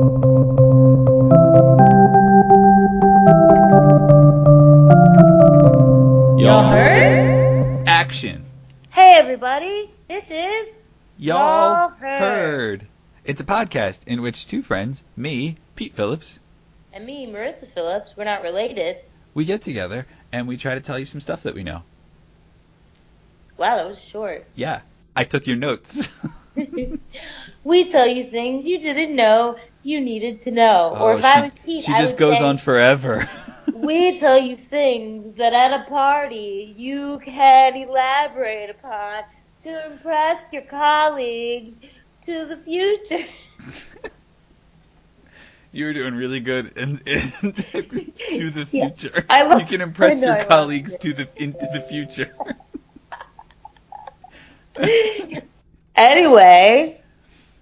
Y'all heard? Action. Hey everybody, this is Y'all heard. It's a podcast in which two friends, me, Pete Phillips, and me, Marissa Phillips. We're not related. we get together and we try to tell you some stuff that we know. Wow, that was short. Yeah, I took your notes. we tell you things you didn't know you needed to know. or Oh, if I was Pete, she just goes say, on forever. We tell you things that at a party you can elaborate upon to impress your colleagues to the future. you were doing really good in, in to the Yeah, future. I love- you can impress your I colleagues to the into the future. anyway,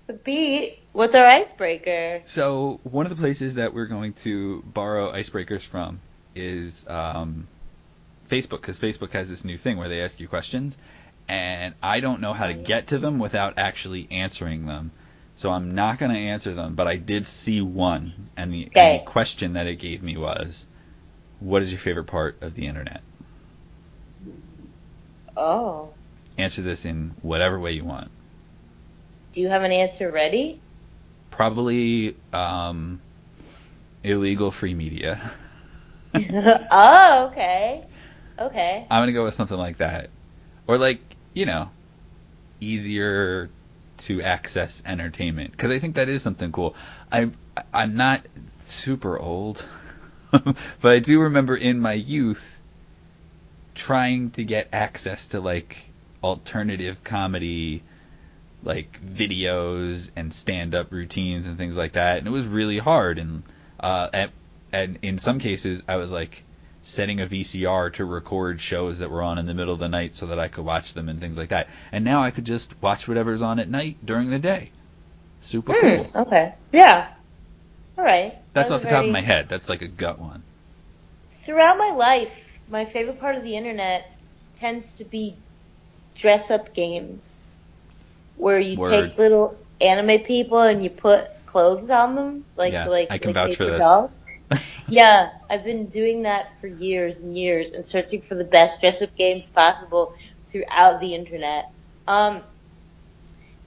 so Pete, what's our icebreaker? So one of the places that we're going to borrow icebreakers from is um, Facebook, because Facebook has this new thing where they ask you questions, and I don't know how to get to them without actually answering them. So I'm not going to answer them, but I did see one, and the, and the question that it gave me was, "What is your favorite part of the internet?" Oh. Answer this in whatever way you want. Do you have an answer ready? Probably um, illegal free media. oh, okay. Okay. I'm gonna go with something like that, or like you know, easier to access entertainment because I think that is something cool. I I'm not super old, but I do remember in my youth trying to get access to like alternative comedy like videos and stand-up routines and things like that and it was really hard and uh at, and in some cases I was like setting a VCR to record shows that were on in the middle of the night so that I could watch them and things like that. And now I could just watch whatever's on at night during the day. Super cool. Hmm, okay. Yeah. All right. That's That off the top of my head. That's like a gut one. Throughout my life, my favorite part of the internet tends to be dress up games where you Word. take little anime people and you put clothes on them, like Yeah, like I can like vouch for this. Yeah, I've been doing that for years and years and searching for the best dress up games possible throughout the internet. Um,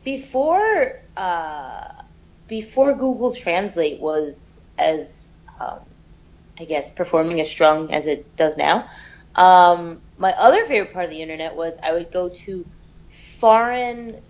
before uh, before Google Translate was as um, I guess performing as strong as it does now, um, my other favorite part of the internet was I would go to foreign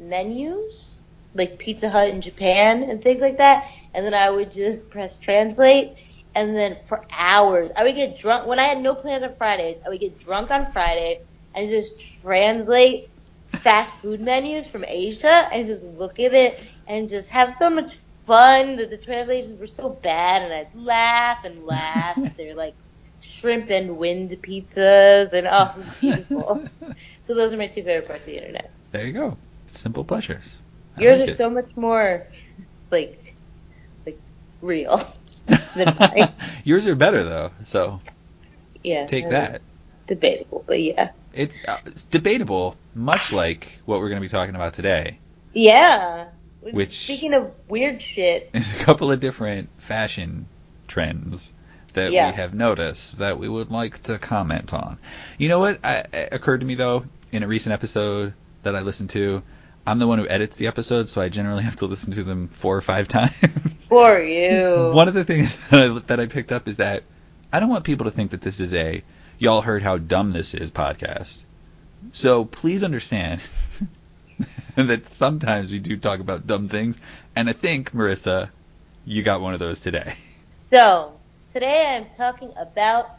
menus like Pizza Hut in Japan and things like that, and then I would just press translate, and then for hours I would get drunk when I had no plans on Fridays. I would get drunk on Friday and just translate fast food menus from Asia and just look at it and just have so much fun that the translations were so bad, and I'd laugh and laugh. They're like shrimp and wind pizzas, and oh, it was beautiful. so those are my two favorite parts of the internet. There you go. Simple pleasures. I Yours like are it. so much more like like real than mine. Yours are better though, so Yeah, take that. Debatable, but yeah, It's, uh, it's debatable, much like what we're going to be talking about today. yeah. Which- speaking of weird shit, There's a couple of different fashion trends that Yeah. we have noticed that we would like to comment on. You know what I, occurred to me though in a recent episode that I listened to? I'm the one who edits the episodes, so I generally have to listen to them four or five times. for you. One of the things that I, that I picked up is that I don't want people to think that this is a y'all heard how dumb this is podcast. So please understand that sometimes we do talk about dumb things, and I think Marissa, you got one of those today. So today I'm talking about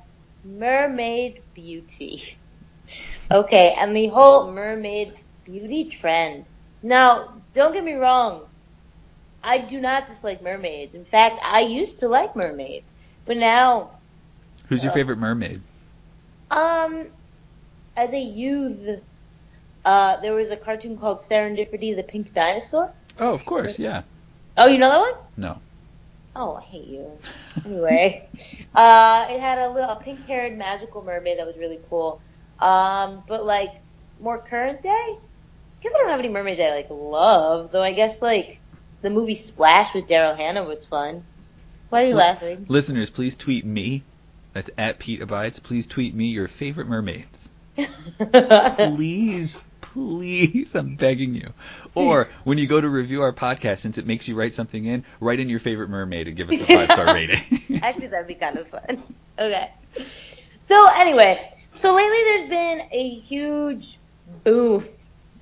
mermaid beauty. Okay, and the whole mermaid beauty trend. Now, don't get me wrong. I do not dislike mermaids. In fact, I used to like mermaids, but now Who's your Uh, favorite mermaid? Um, as a youth, uh, there was a cartoon called Serendipity the Pink Dinosaur. Oh, of course, yeah. Oh, you know that one? No. Oh, I hate you. Anyway, uh, it had a little pink-haired magical mermaid that was really cool. Um, but like more current day, guess I don't have any mermaids I like love. Though I guess like the movie Splash with Daryl Hannah was fun. Why are you laughing? Listeners, please tweet me. That's at Pete Abides. Please tweet me your favorite mermaids. please, please, I'm begging you. Or when you go to review our podcast, since it makes you write something in, write in your favorite mermaid and give us a five star rating. Actually, that'd be kind of fun. Okay. So anyway, so lately there's been a huge boom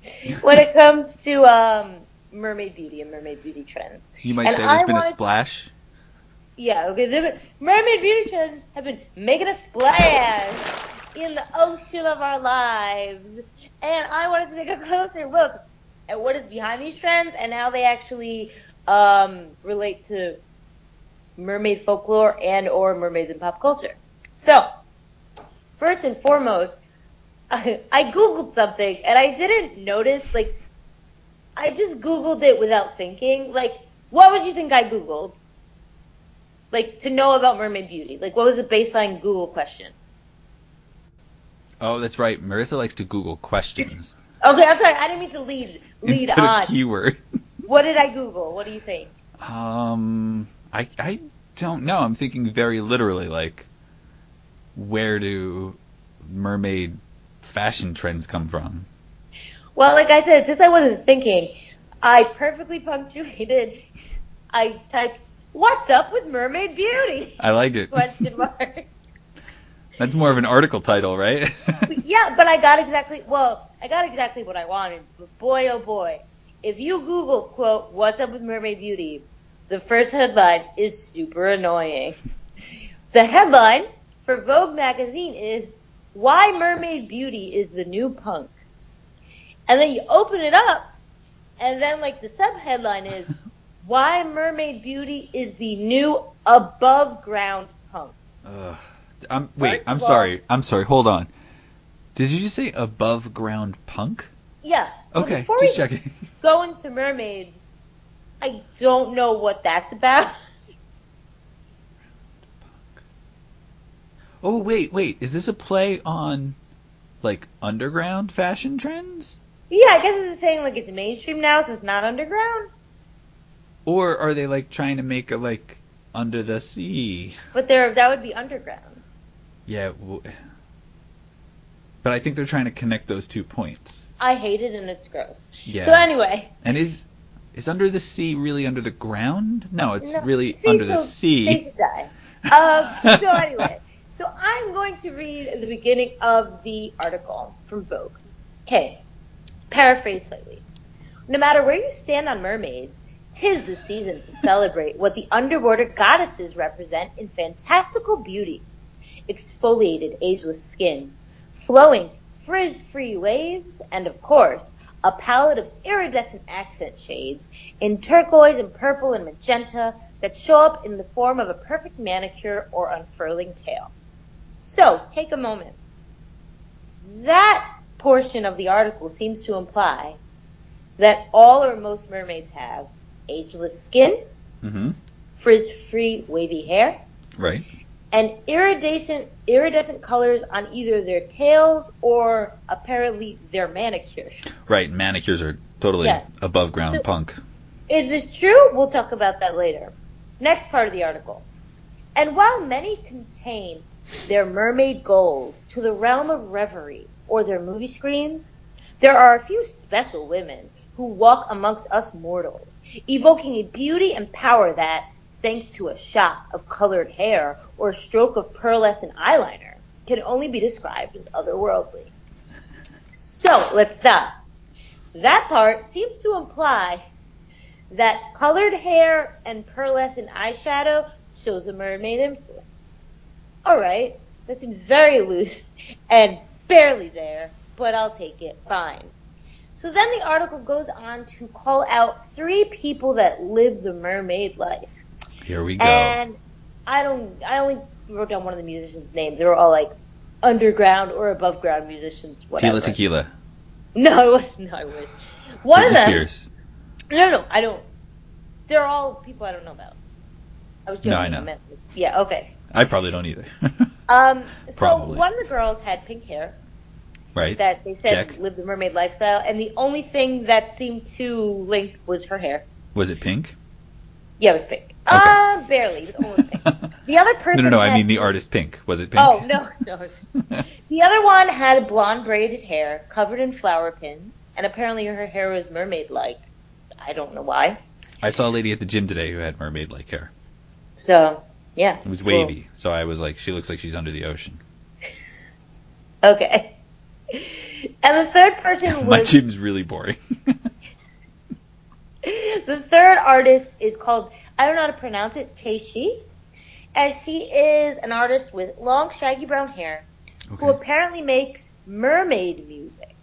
when it comes to um, mermaid beauty and mermaid beauty trends. You might And say there's I been a splash. Yeah, okay. been- mermaid beauty trends have been making a splash in the ocean of our lives, and I wanted to take a closer look at what is behind these trends and how they actually um, relate to mermaid folklore and or mermaids in pop culture. So, first and foremost, I, googled something and I didn't notice like I just googled it without thinking. Like, what would you think I googled? Like to know about mermaid beauty. Like, what was the baseline Google question? Oh, that's right. Marissa likes to Google questions Okay, I'm sorry. I didn't mean to lead lead instead on. of keyword. What did I Google? What do you think? Um, I I don't know. I'm thinking very literally, like, where do mermaid fashion trends come from? Well, like I said, since I wasn't thinking, I perfectly punctuated. I typed, "What's up with mermaid beauty?" I like it. Question mark. That's more of an article title, right? yeah, but I got exactly well, I got exactly what I wanted. But boy, oh boy, if you Google quote "What's up with mermaid beauty," the first headline is super annoying. The headline for Vogue magazine is "Why Mermaid Beauty is the New Punk," and then you open it up, and then like the sub headline is "Why Mermaid Beauty is the New Above Ground Punk." Ugh. I'm wait. First I'm all- sorry. I'm sorry. Hold on. Did you just say above ground punk? Yeah. Okay, before just we checking. go into mermaids, I don't know what that's about. Oh wait, wait. Is this a play on like underground fashion trends? yeah, I guess it's saying like it's mainstream now, so it's not underground. Or are they like trying to make a like under the sea? But there, that would be underground. Yeah. W- but I think they're trying to connect those two points. I hate it and it's gross. Yeah. So anyway, And is is under the sea really under the ground? No, it's no- really see, under the sea. They die. Um, so anyway, so I'm going to read the beginning of the article from Vogue. Okay, paraphrase slightly. No matter where you stand on mermaids, tis the season to celebrate what the underwater goddesses represent in fantastical beauty. Exfoliated, ageless skin, flowing, frizz-free waves, and of course, a palette of iridescent accent shades in turquoise and purple and magenta that show up in the form of a perfect manicure or unfurling tail. So, take a moment. That portion of the article seems to imply that all or most mermaids have ageless skin, Mm-hmm. frizz-free wavy hair, Right. and iridescent iridescent colors on either their tails or apparently their manicures. Right. Manicures are totally Yeah. above ground So- punk. Is this true? We'll talk about that later. Next part of the article. And while many contain their mermaid goals to the realm of reverie or their movie screens, there are a few special women who walk amongst us mortals, evoking a beauty and power that, thanks to a shot of colored hair or a stroke of pearlescent eyeliner, can only be described as otherworldly. So, let's stop. That part seems to imply that colored hair and pearlescent eyeshadow shows a mermaid influence. Alright, that seems very loose and barely there, but I'll take it. Fine. So then the article goes on to call out three people that live the mermaid life. Here we go. And I don't, I only wrote down one of the musicians' names. They were all like underground or above ground musicians, whatever. Tila Tequila. No, it wasn't. No, I wish. One of them. Spears. No, no, I don't. They're all people I don't know about. I was joking. No, I know. meant- yeah, okay. I probably don't either. Um, so Probably. one of the girls had pink hair right. that they said Check. lived the mermaid lifestyle, and the only thing that seemed to link was her hair. Was it pink? Yeah, it was pink. Uh, barely. It was almost pink. The other person. no, no, no. I mean the artist Pink. Was it Pink? Oh no, no. the other one had blonde braided hair, covered in flower pins, and apparently her hair was mermaid-like. I don't know why. I saw a lady at the gym today who had mermaid-like hair. So yeah, It was cool. wavy, so I was like, she looks like she's under the ocean. Okay. And the third person was My gym's really boring. the third artist is called I don't know how to pronounce it, Teishi, and she is an artist with long shaggy brown hair who apparently makes mermaid music.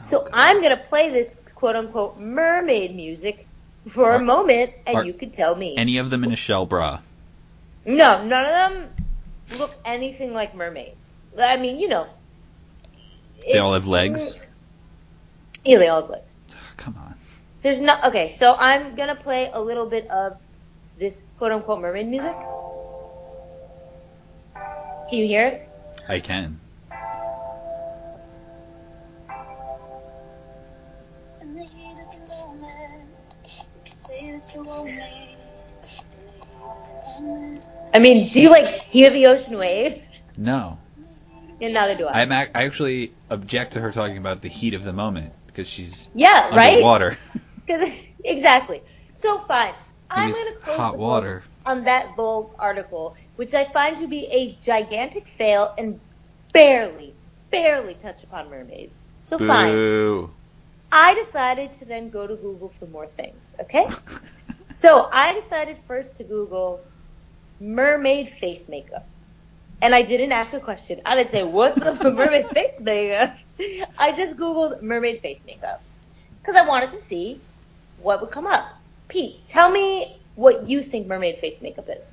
Oh, so Okay. I'm gonna play this quote unquote mermaid music for Are- a moment, and are you could tell me. Any of them in a shell bra? no, none of them look anything like mermaids. I mean, you know. They all have legs. Yeah, they all have legs. Come on. There's no okay, so I'm gonna play a little bit of this quote unquote mermaid music. Can you hear it? I can. I mean, do you like hear the ocean wave? No. And neither do I. I'm ac- I actually object to her talking about the heat of the moment because she's yeah, right? underwater. 'Cause- exactly. So fine. I'm gonna close hot water. on that Vogue article, which I find to be a gigantic fail and barely, barely touch upon mermaids. So fine. I decided to then go to Google for more things. Okay. So I decided first to Google mermaid face makeup. And I didn't ask a question. I didn't say, what's up with mermaid face makeup? I just Googled mermaid face makeup. Because I wanted to see what would come up. Pete, tell me what you think mermaid face makeup is.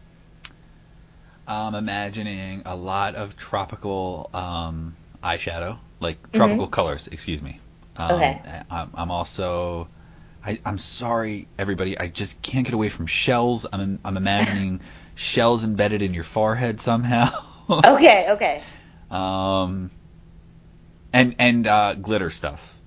I'm imagining a lot of tropical um, eyeshadow, like tropical colors. Excuse me. Um. Okay. I'm, I'm also. I, I'm sorry, everybody. I just can't get away from shells. I'm I'm imagining shells embedded in your forehead somehow. Okay, okay. um. And and uh, glitter stuff,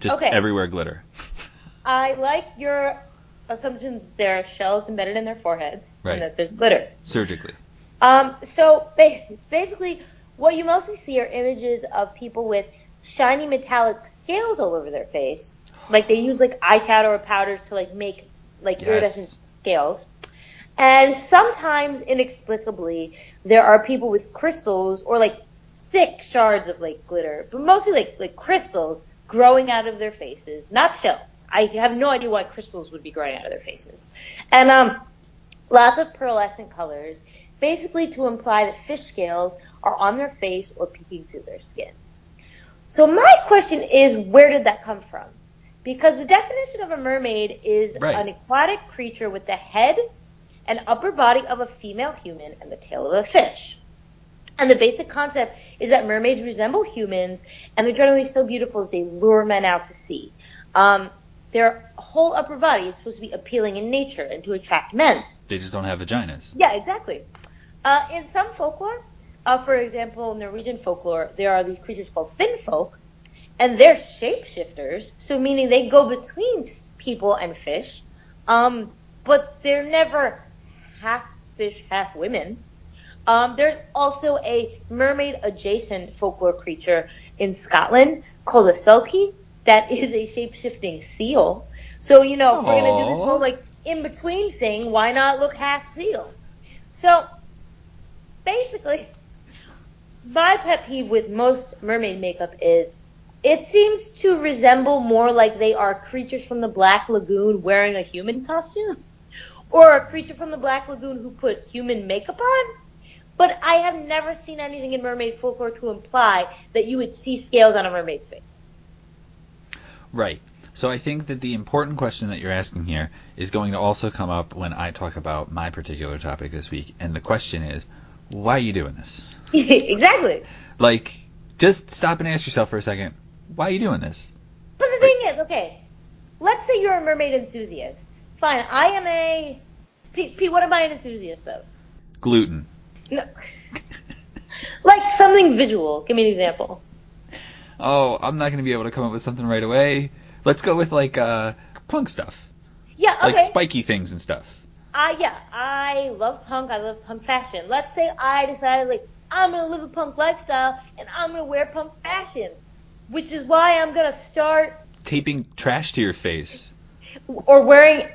just Okay. everywhere glitter. I like your assumptions there are shells embedded in their foreheads Right. and that there's glitter. Surgically. Um, so ba- basically, what you mostly see are images of people with shiny metallic scales all over their face. Like they use like eyeshadow or powders to like make like Yes. iridescent scales. And sometimes inexplicably, there are people with crystals or like thick shards of like glitter, but mostly like like crystals growing out of their faces, not shells. I have no idea why crystals would be growing out of their faces. And um, lots of pearlescent colors, basically to imply that fish scales are on their face or peeking through their skin. So my question is, where did that come from? Because the definition of a mermaid is Right. an aquatic creature with the head and upper body of a female human and the tail of a fish. And the basic concept is that mermaids resemble humans, and they're generally so beautiful that they lure men out to sea. Um, their whole upper body is supposed to be appealing in nature and to attract men. They just don't have vaginas. Yeah, exactly. Uh, in some folklore, uh, for example, Norwegian folklore, there are these creatures called finfolk, and they're shapeshifters, so meaning they go between people and fish, um, but they're never half fish, half women. Um, there's also a mermaid adjacent folklore creature in Scotland called a selkie that is a shape shifting seal. So, you know, if we're going to do this whole like in between thing, why not look half seal? So, basically, my pet peeve with most mermaid makeup is it seems to resemble more like they are creatures from the Black Lagoon wearing a human costume, or a creature from the Black Lagoon who put human makeup on. But I have never seen anything in mermaid folklore to imply that you would see scales on a mermaid's face. Right. So I think that the important question that you're asking here is going to also come up when I talk about my particular topic this week. And the question is, why are you doing this? exactly. Like, just stop and ask yourself for a second, why are you doing this? But the thing is, okay, let's say you're a mermaid enthusiast. Fine, I am a. Pete, Pete, what am I an enthusiast of? Gluten. No. like something visual. Give me an example. Oh, I'm not going to be able to come up with something right away. Let's go with like uh, punk stuff. Yeah, okay. like spiky things and stuff. Uh, yeah, I love punk. I love punk fashion. Let's say I decided, like, I'm gonna live a punk lifestyle and I'm gonna wear punk fashion, which is why I'm gonna start Taping trash to your face. or wearing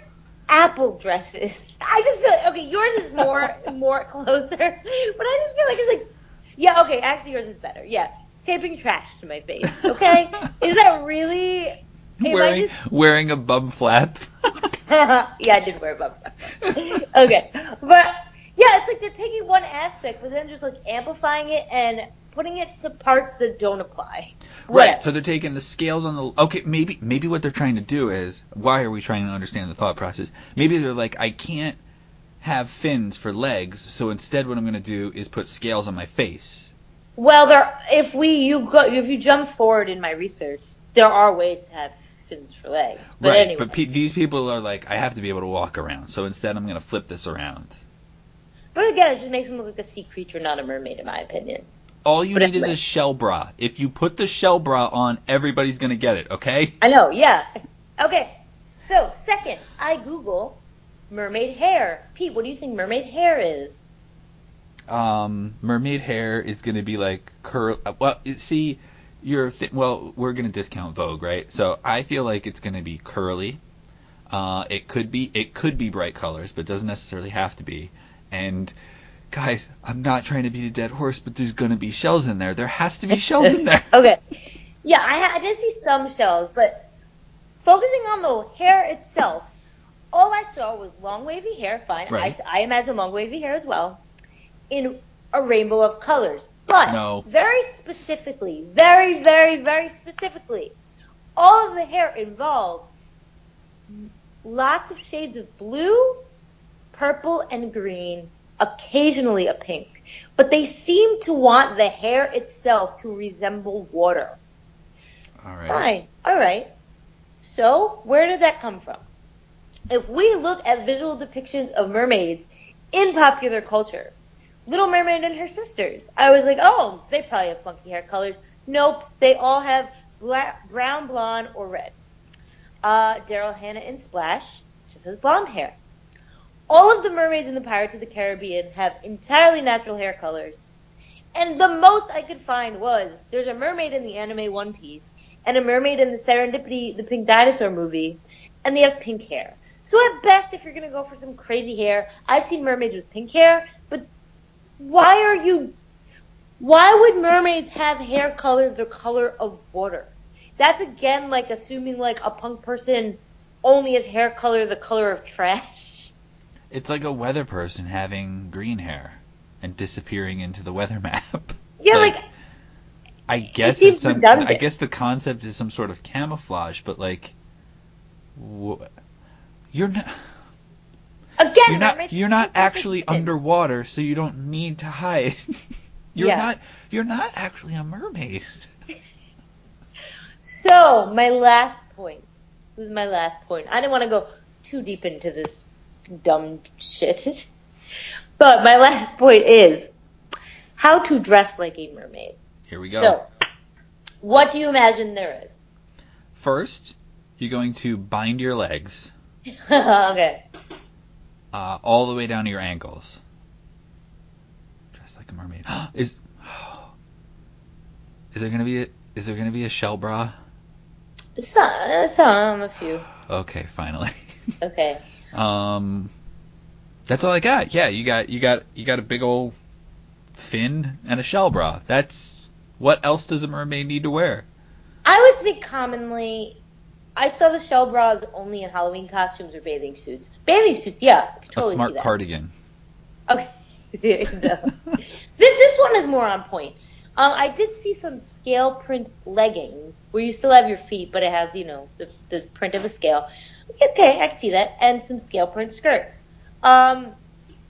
apple dresses. I just feel like, okay, yours is more more closer, but I just feel like it's like, yeah, okay, actually yours is better. Yeah, taping trash to my face. Okay, is that really? I wearing just- wearing a bum flap. yeah, I did wear a bum. okay, but yeah, it's like they're taking one aspect, but then just like amplifying it and putting it to parts that don't apply. Right. So they're taking the scales on the. Okay, maybe maybe what they're trying to do is why are we trying to understand the thought process? Maybe they're like I can't have fins for legs, so instead what I'm going to do is put scales on my face. Well, there. If we you go if you jump forward in my research, there are ways to have fins for legs. But right. anyway, But pe- these people are like I have to be able to walk around, so instead I'm going to flip this around. but again, it just makes them look like a sea creature, not a mermaid, in my opinion. All you But need is a shell bra. If you put the shell bra on, everybody's going to get it, okay? I know. Yeah. Okay. So second, I Google mermaid hair. Pete, what do you think mermaid hair is? um, mermaid hair is going to be like curl. uh, Well, see, you're th- well. We're going to discount Vogue, right? So I feel like it's going to be curly. Uh, it could be it could be bright colors, but doesn't necessarily have to be. And guys, I'm not trying to beat a dead horse, but there's going to be shells in there. There has to be shells in there. Okay. Yeah, I, I did see some shells, but focusing on the hair itself, all I saw was long wavy hair. Fine, Right. I, I imagine long wavy hair as well, in a rainbow of colors. But No. very specifically, very, very, very specifically, all of the hair involved lots of shades of blue, purple, and green, occasionally a pink. But they seem to want the hair itself to resemble water. All right. Fine. All right. So, where did that come from? If we look at visual depictions of mermaids in popular culture, Little Mermaid and her sisters, I was like, oh, they probably have funky hair colors. Nope, they all have black, brown, blonde, or red. Uh, Daryl Hannah in Splash just has blonde hair. All of the mermaids in the Pirates of the Caribbean have entirely natural hair colors. And the most I could find was there's a mermaid in the anime One Piece and a mermaid in the Serendipity, the Pink Dinosaur movie, and they have pink hair. So at best, if you're gonna go for some crazy hair, I've seen mermaids with pink hair, why are you? Why would mermaids have hair color the color of water? That's again like assuming like a punk person only has hair color the color of trash. It's like a weather person having green hair and disappearing into the weather map. Yeah, like, I guess seems it's some. redundant. I guess the concept is some sort of camouflage, but like, wh- you're not. Again, You're not. You're not actually this. underwater, so you don't need to hide. you're Yeah. not. You're not actually a mermaid. So, my last point. This is my last point. I didn't want to go too deep into this dumb shit. But my last point is how to dress like a mermaid. Here we go. So, what do you imagine there is? First, you're going to bind your legs okay. Uh, all the way down to your ankles. Dressed like a mermaid. is is there gonna be a is there gonna be a shell bra? Some, some, a few. Okay, finally. Okay. um, that's all I got. Yeah, you got you got you got a big old fin and a shell bra. That's what else does a mermaid need to wear? I would say commonly, I saw the shell bras only in Halloween costumes or bathing suits. Bathing suits, yeah. Totally a smart cardigan. Okay. this, this one is more on point. Um, I did see some scale print leggings where you still have your feet, but it has, you know, the, the print of a scale. Okay, I can see that. And some scale print skirts. Um,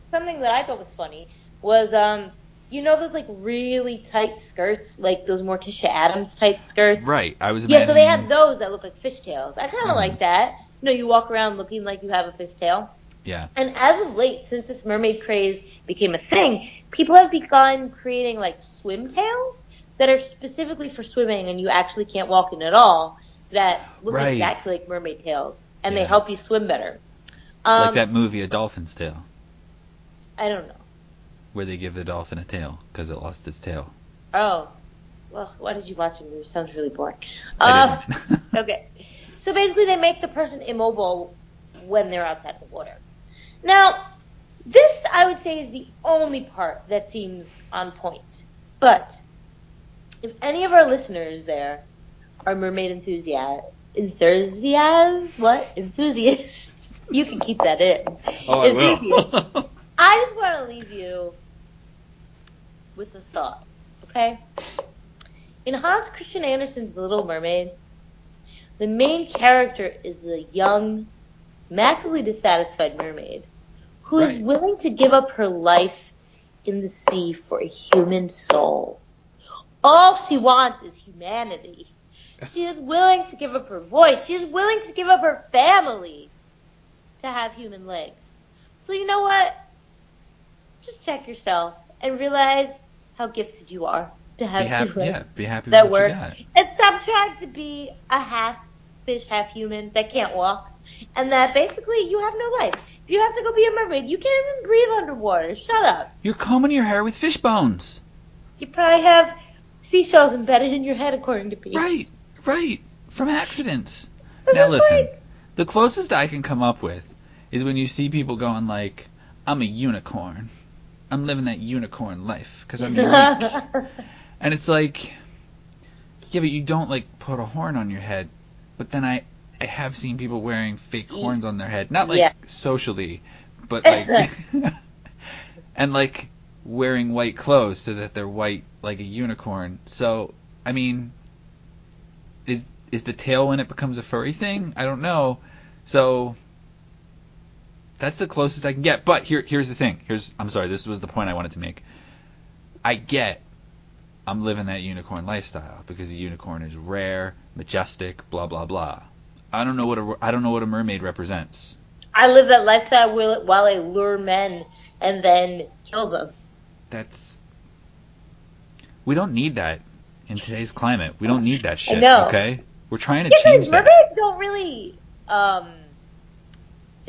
something that I thought was funny was, um, you know, those like really tight skirts, like those Morticia Addams tight skirts. Right. I was Yeah, so they imagining- had those that look like fishtails. I kind of Mhm. like that. You know, you walk around looking like you have a fishtail. Yeah. And as of late, since this mermaid craze became a thing, people have begun creating like swim tails that are specifically for swimming and you actually can't walk in at all that look Right. exactly like mermaid tails and Yeah. they help you swim better. Um, like that movie A Dolphin's Tale, I don't know. Where they give the dolphin a tail because it lost its tail. Oh, well, why did you watch it? It sounds really boring. Uh, okay. So basically, they make the person immobile when they're outside the water. Now, this I would say is the only part that seems on point. But if any of our listeners there are mermaid enthusiasts, enthusiasts, what enthusiasts? You can keep that in. oh, I will. I just want to leave you with a thought, okay? In Hans Christian Andersen's The Little Mermaid, the main character is the young, massively dissatisfied mermaid who is Right. willing to give up her life in the sea for a human soul. All she wants is humanity. She is willing to give up her voice. She is willing to give up her family to have human legs. So you know what? Just check yourself and realize how gifted you are to have be happy, yeah, be happy that with work. you got. And stop trying to be a half fish, half human that can't walk. And that basically you have no life. If you have to go be a mermaid, you can't even breathe underwater. Shut up. You're combing your hair with fish bones. You probably have seashells embedded in your head, according to Pete. Right, right. From accidents. Now listen, like- the closest I can come up with is when you see people going like, "I'm a unicorn. I'm living that unicorn life because I'm unique." and it's like, yeah, but you don't like put a horn on your head. But then I, I have seen people wearing fake horns on their head, not like Yeah. socially, but like, and like wearing white clothes so that they're white like a unicorn. So I mean, is is the tail when it becomes a furry thing? I don't know. So that's the closest I can get. But here here's the thing. Here's I'm sorry, this was the point I wanted to make. I get I'm living that unicorn lifestyle because a unicorn is rare, majestic, blah blah blah. I don't know what a I don't know what a mermaid represents. I live that lifestyle while while I lure men and then kill them. That's we don't need that in today's climate. We don't need that shit. Okay, we're trying to Yeah, change that. mermaids don't really, um,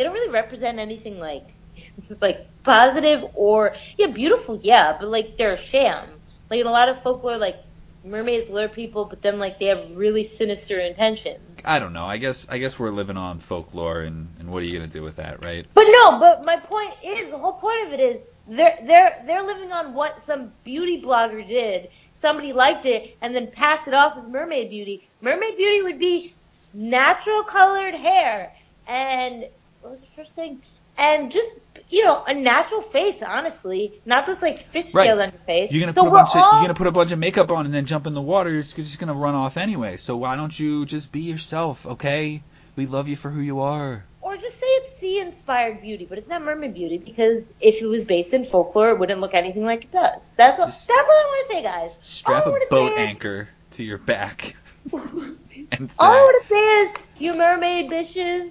they don't really represent anything like, like positive or yeah, beautiful, yeah, but like they're a sham. Like in a lot of folklore, like mermaids lure people, but then like they have really sinister intentions. I don't know. I guess I guess we're living on folklore, and, and what are you gonna do with that, right? But no, but my point is, the whole point of it is they're they're they're living on what some beauty blogger did. Somebody liked it and then passed it off as mermaid beauty. Mermaid beauty would be natural colored hair and what was the first thing? And just you know a natural face, honestly, not this like fish Right. on your face. You're gonna so put a bunch of all, you're gonna put a bunch of makeup on and then jump in the water. It's just gonna run off anyway. So why don't you just be yourself, okay? We love you for who you are. Or just say it's sea inspired beauty, but it's not mermaid beauty because if it was based in folklore, it wouldn't look anything like it does. That's what, that's all I want to say, guys. Strap a boat is- anchor to your back and say, All I want to say is, you mermaid bitches.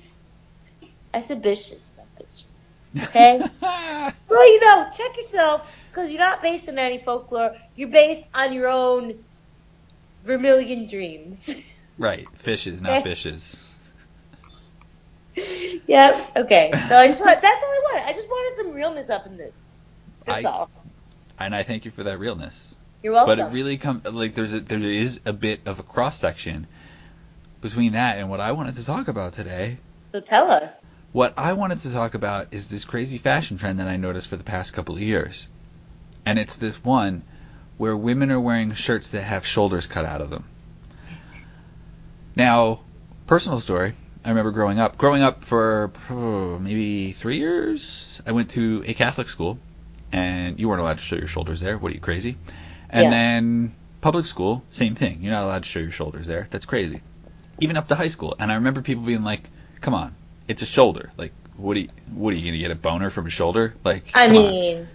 I said bitches, not bitches. Okay? well, you know, check yourself, because you're not based on any folklore. You're based on your own vermilion dreams. right, fishes, not Okay. bishes. yep. Okay. So I just want, that's all I wanted. I just wanted some realness up in this. That's I- all. And I thank you for that realness. You're welcome. But it really comes like there's a there is a bit of a cross section between that and what I wanted to talk about today. so tell us. What I wanted to talk about is this crazy fashion trend that I noticed for the past couple of years. And it's this one where women are wearing shirts that have shoulders cut out of them. Now, personal story. I remember growing up. Growing up for oh, maybe three years, I went to a Catholic school, and you weren't allowed to show your shoulders there. What are you crazy? And Yeah. then public school, same thing. You're not allowed to show your shoulders there. That's crazy. Even up to high school. And I remember people being like, "Come on, it's a shoulder. Like, what are you, what are you gonna get a boner from a shoulder? Like, I come on." mean,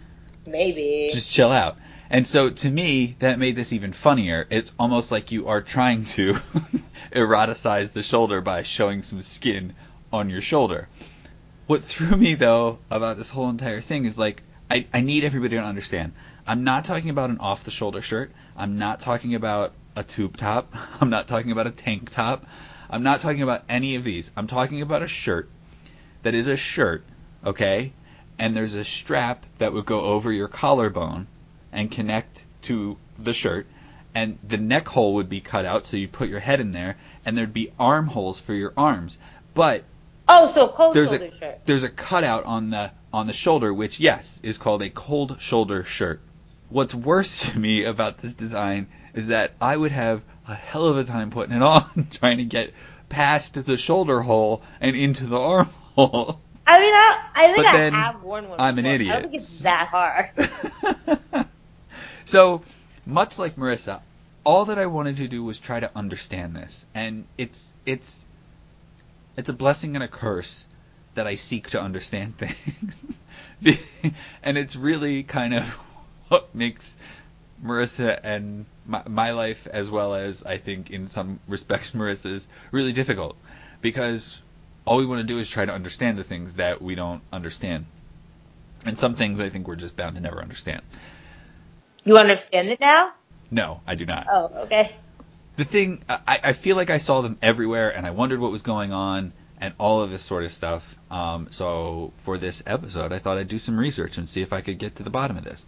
maybe. just chill out. And so to me, that made this even funnier. It's almost like you are trying to eroticize the shoulder by showing some skin on your shoulder. What threw me though about this whole entire thing is like, I, I need everybody to understand. I'm not talking about an off the shoulder shirt. I'm not talking about a tube top. I'm not talking about a tank top. I'm not talking about any of these. I'm talking about a shirt that is a shirt, okay? And there's a strap that would go over your collarbone and connect to the shirt. And the neck hole would be cut out, so you put your head in there, and there'd be armholes for your arms. But Oh, so cold there's shoulder a shirt. there's a cutout on the on the shoulder, which yes is called a cold shoulder shirt. What's worse to me about this design is that I would have a hell of a time putting it on, trying to get past the shoulder hole and into the armhole. I mean, I, I think But I have worn one. I'm an before. I idiot. don't think it's that hard. so, much like Marissa, all that I wanted to do was try to understand this, and it's it's it's a blessing and a curse that I seek to understand things, and it's really kind of what makes Marissa and my, my life, as well as I think in some respects Marissa's, really difficult because all we want to do is try to understand the things that we don't understand. And some things I think we're just bound to never understand. you understand it now? No, I do not. Oh, okay. The thing, I, I feel like I saw them everywhere, and I wondered what was going on, and all of this sort of stuff. Um, so for this episode, I thought I'd do some research and see if I could get to the bottom of this.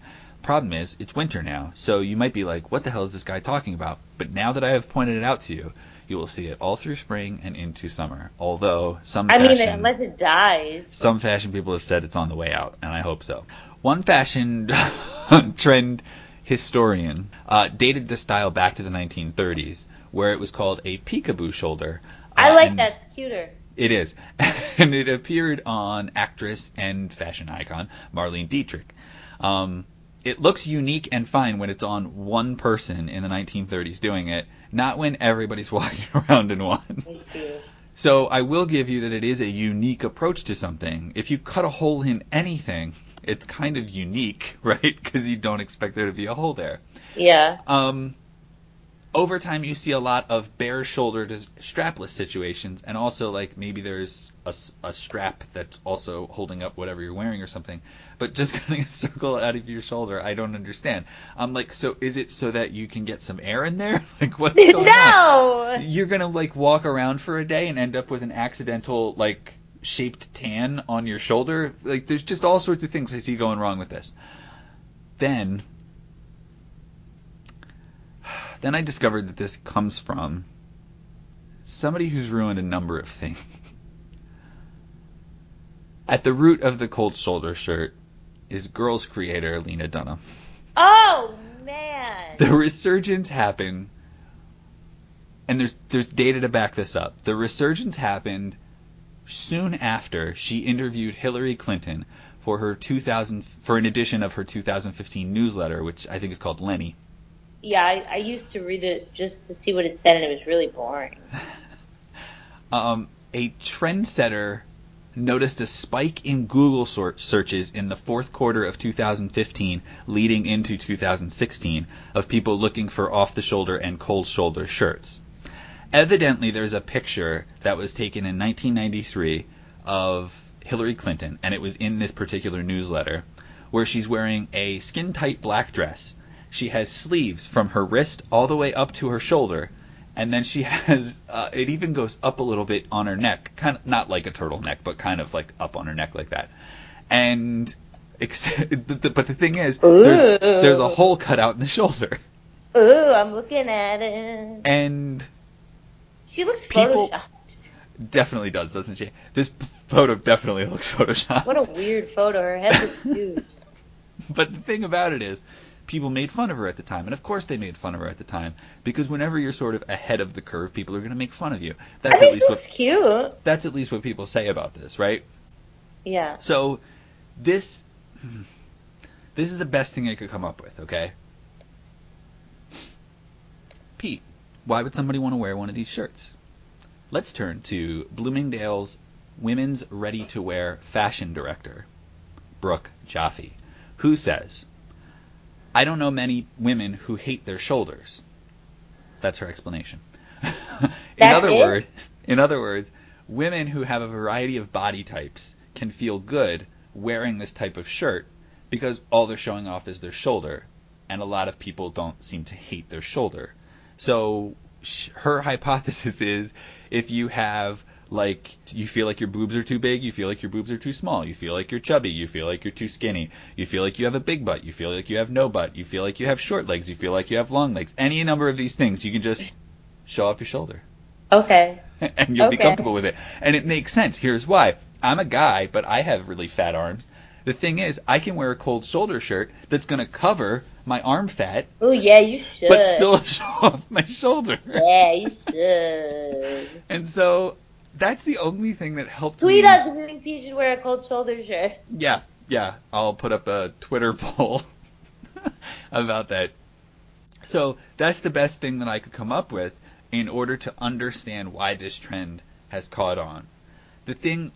Problem is, it's winter now, so you might be like, "What the hell is this guy talking about?" But now that I have pointed it out to you, you will see it all through spring and into summer. Although some I mean, unless it dies. some fashion people have said it's on the way out, and I hope so. One fashion trend historian uh, dated this style back to the 1930s, where it was called a peekaboo shoulder. I Uh, like that. It's cuter. It is, and it appeared on actress and fashion icon Marlene Dietrich. Um, it looks unique and fine when it's on one person in the 1930s doing it, not when everybody's walking around in one. So I will give you that it is a unique approach to something. If you cut a hole in anything, it's kind of unique, right? Because you don't expect there to be a hole there. Yeah. Um, over time, you see a lot of bare shouldered strapless situations, and also like maybe there's a strap that's also holding up whatever you're wearing or something. But just cutting a circle out of your shoulder, I don't understand. I'm like, so is it so that you can get some air in there? like, what's going on? no. You're gonna like walk around for a day and end up with an accidental like shaped tan on your shoulder. Like there's just all sorts of things I see going wrong with this. Then then I discovered that this comes from somebody who's ruined a number of things. At the root of the cold shoulder shirt is girls creator Lena Dunham. Oh man. The resurgence happened, and there's there's data to back this up. The resurgence happened soon after she interviewed Hillary Clinton for her 2000 for an edition of her 2015 newsletter, which I think is called Lenny. Yeah, I, I used to read it just to see what it said, and it was really boring. Um, a trendsetter noticed a spike in Google searches in the fourth quarter of 2015, leading into 2016, of people looking for off-the-shoulder and cold shoulder shirts. Evidently, there's a picture that was taken in 1993 of Hillary Clinton, and it was in this particular newsletter, where she's wearing a skin-tight black dress. She has sleeves from her wrist all the way up to her shoulder, and then she has uh, it even goes up a little bit on her neck, kind of not like a turtleneck, but kind of like up on her neck like that. And except, but the, but the thing is, there's there's a hole cut out in the shoulder, Ooh, I'm looking at it. and She looks People- photoshopped. definitely does, doesn't she? This photo definitely looks photoshopped. What a weird photo. Her head looks huge. But the thing about it is, people made fun of her at the time, and of course they made fun of her at the time because whenever you're sort of ahead of the curve, people are going to make fun of you. I That's at think she least what cute. that's at least what people say about this, right? Yeah. So this this is the best thing I could come up with, okay? Pete, why would somebody want to wear one of these shirts? Let's turn to Bloomingdale's women's ready-to-wear fashion director, Brooke Jaffe, who says, "I don't know many women who hate their shoulders." That's her explanation. in That's other it? words, in other words, women who have a variety of body types can feel good wearing this type of shirt because all they're showing off is their shoulder, and a lot of people don't seem to hate their shoulder. So sh- her hypothesis is if you have like you feel like your boobs are too big, you feel like your boobs are too small, you feel like you're chubby, you feel like you're too skinny, you feel like you have a big butt, you feel like you have no butt, you feel like you have short legs, you feel like you have long legs. Any number of these things, you can just show off your shoulder. Okay. and you'll be comfortable with it. And it makes sense. Here's why. I'm a guy, but I have really fat arms. The thing is, I can wear a cold shoulder shirt that's going to cover my arm fat, Oh yeah, you should. but still show off my shoulder. Yeah, you should. And so that's the only thing that helped Tweet me. us if you think P should wear a cold shoulder shirt. Yeah, yeah. I'll put up a Twitter poll about that. So that's the best thing that I could come up with in order to understand why this trend has caught on. The thing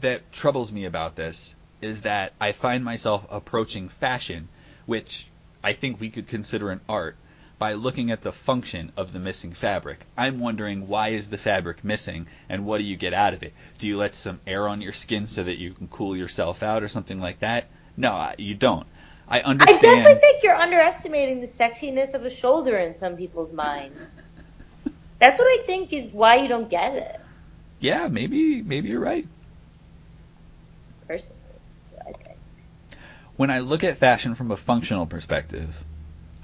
that troubles me about this is that I find myself approaching fashion, which I think we could consider an art, by looking at the function of the missing fabric. I'm wondering why is the fabric missing and what do you get out of it? Do you let some air on your skin so that you can cool yourself out or something like that? No, you don't. I understand. I definitely think you're underestimating the sexiness of a shoulder in some people's minds. That's what I think is why you don't get it. yeah, maybe maybe you're right. Personally, that's what I think. when I look at fashion from a functional perspective,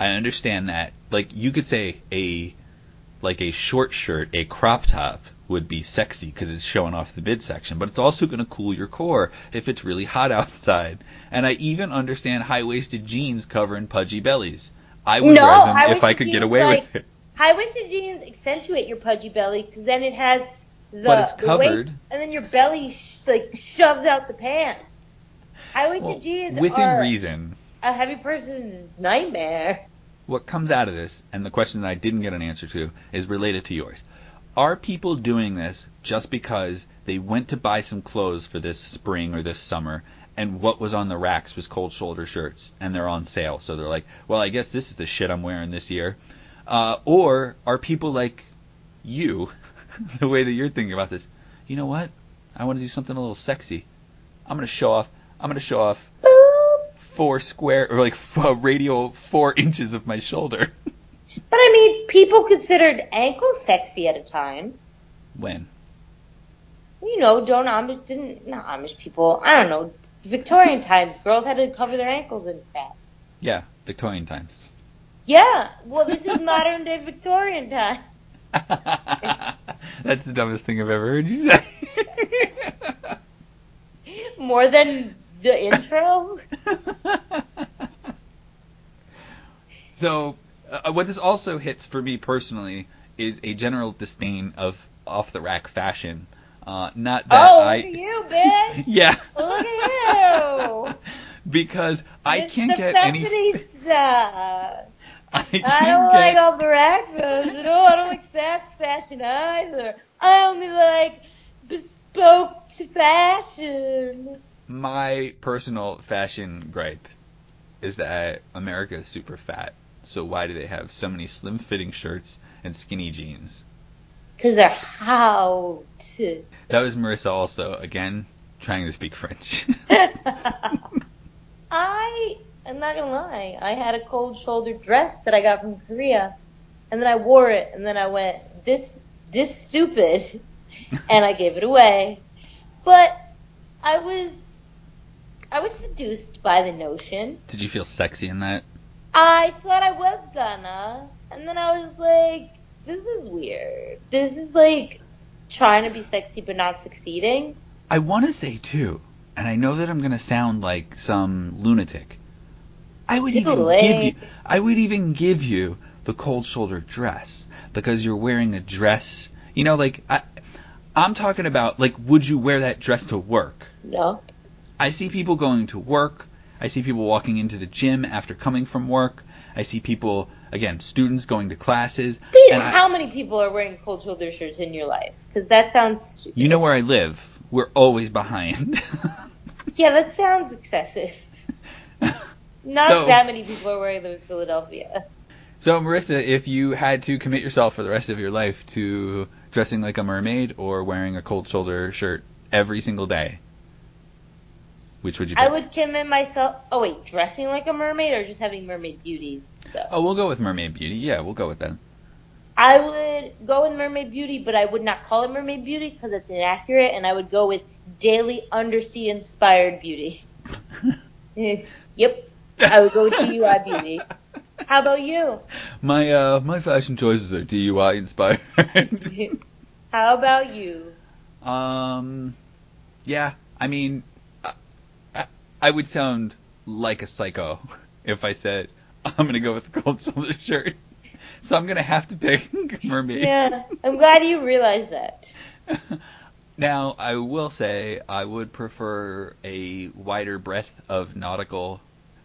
I understand that like you could say a like a short shirt, a crop top would be sexy because it's showing off the midsection, but it's also going to cool your core if it's really hot outside. And I even understand high-waisted jeans covering pudgy bellies. I would No, wear them if I could get away like- with it. High waisted jeans accentuate your pudgy belly because then it has the But it's the waist, covered. and then your belly sh- like shoves out the pants. High waisted Well, jeans within are reason. a heavy person's nightmare. What comes out of this, and the question that I didn't get an answer to, is related to yours. Are people doing this just because they went to buy some clothes for this spring or this summer, and what was on the racks was cold shoulder shirts, and they're on sale, so they're like, well, I guess this is the shit I'm wearing this year? Uh, or are people like you, the way that you're thinking about this? You know what? I want to do something a little sexy. I'm going to show off. I'm going to show off. Four square or like f- radial four inches of my shoulder. But I mean, people considered ankles sexy at a time. when? You know, don't Amish didn't not Amish people. I don't know. Victorian times, girls had to cover their ankles in that. Yeah, Victorian times. Yeah, well, this is modern day Victorian time. That's the dumbest thing I've ever heard you say. More than the intro. so, uh, what this also hits for me personally is a general disdain of off the rack fashion. Uh, not that oh, I. look at you, bitch! Yeah. Look at you! because I can't get any. Fashionista. I, I don't get, like off the rack fashion. No, I don't like fast fashion either. I only like bespoke fashion. My personal fashion gripe is that America is super fat. So why do they have so many slim fitting shirts and skinny jeans? Because they're how to. That was Marissa also, again, trying to speak French. I am not gonna lie. I had a cold shoulder dress that I got from Korea, and then I wore it, and then I went this this stupid, and I gave it away. But I was I was seduced by the notion. Did you feel sexy in that? I thought I was gonna, and then I was like, this is weird. This is like trying to be sexy but not succeeding. I want to say too, and I know that I'm going to sound like some lunatic. I would Too even give you I would even give you the cold shoulder dress because you're wearing a dress. You know like I I'm talking about like would you wear that dress to work? No. I see people going to work. I see people walking into the gym after coming from work. I see people again, students going to classes. Pete, and I- how many people are wearing cold shoulder shirts in your life? Because that sounds stupid. you know where I live. We're always behind. Yeah, that sounds excessive. Not So- that many people are wearing them in Philadelphia. So, Marissa, if you had to commit yourself for the rest of your life to dressing like a mermaid or wearing a cold shoulder shirt every single day, which would you pick? I would commit myself. Oh wait, dressing like a mermaid or just having mermaid beauty stuff. Oh, we'll go with mermaid beauty. Yeah, we'll go with that. I would go with Mermaid Beauty, but I would not call it Mermaid Beauty because it's inaccurate, and I would go with Daily Undersea Inspired Beauty. yep, I would go with DUI Beauty. How about you? My uh my fashion choices are DUI inspired. How about you? um, yeah. I mean, I, would sound like a psycho if I said I'm gonna go with the gold shoulder shirt. So I'm gonna have to pick mermaid. Yeah, I'm glad you realized that. Now, I will say I would prefer a wider breadth of nautical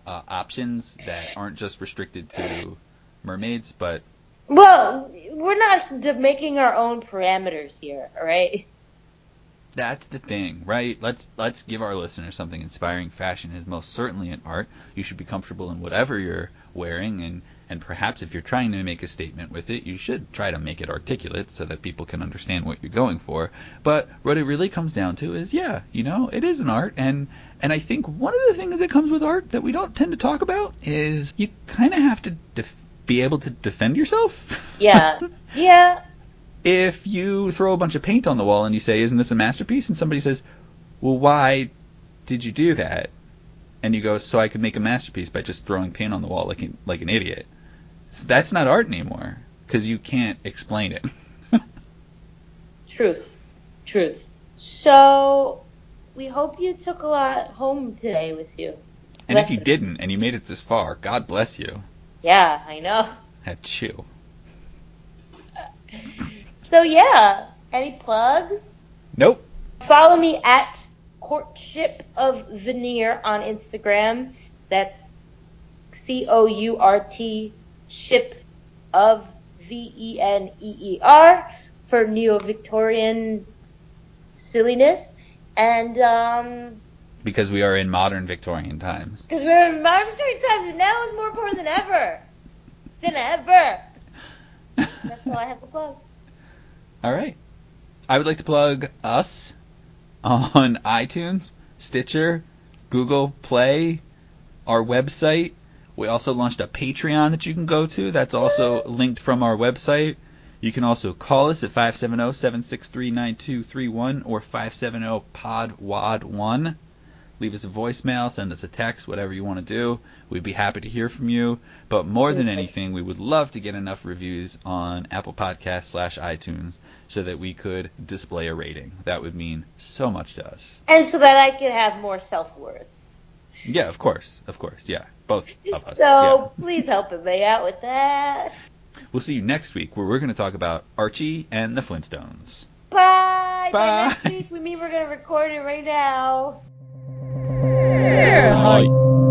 uh, options that aren't just restricted to mermaids, but Well, we're not making our own parameters here, all right? That's the thing, right? Let's let's give our listeners something inspiring. Fashion is most certainly an art. You should be comfortable in whatever you're wearing and and perhaps if you're trying to make a statement with it, you should try to make it articulate so that people can understand what you're going for. But what it really comes down to is, yeah, you know, it is an art and and I think one of the things that comes with art that we don't tend to talk about is you kind of have to def- be able to defend yourself. Yeah. Yeah. If you throw a bunch of paint on the wall and you say, "Isn't this a masterpiece?" and somebody says, "Well, why did you do that?" and you go, "So I could make a masterpiece by just throwing paint on the wall like an, like an idiot." So that's not art anymore because you can't explain it. Truth. Truth. So, we hope you took a lot home today with you. and if you didn't and you made it this far, God bless you. Yeah, I know. At you. So, yeah. Any plugs? Nope. Follow me at Courtship of Veneer on Instagram. That's C O U R T ship of V E N E E R for neo Victorian silliness. And um Because we are in modern Victorian times. because we're in modern Victorian times and now it's more important than ever. Than ever. That's all I have to plug. All right. I would like to plug us on iTunes, Stitcher, Google Play, our website. We also launched a Patreon that you can go to. That's also linked from our website. You can also call us at 570-763-9231 or 570-POD-WAD1. Leave us a voicemail, send us a text, whatever you want to do. We'd be happy to hear from you. But more than anything, we would love to get enough reviews on Apple Podcasts slash iTunes so that we could display a rating. That would mean so much to us. And so that I can have more self worth. Yeah, of course, of course, yeah, both of us. So please help me out with that. We'll see you next week where we're going to talk about Archie and the Flintstones. Bye. By Bye. next week, we mean we're gonna record it right now. Bye.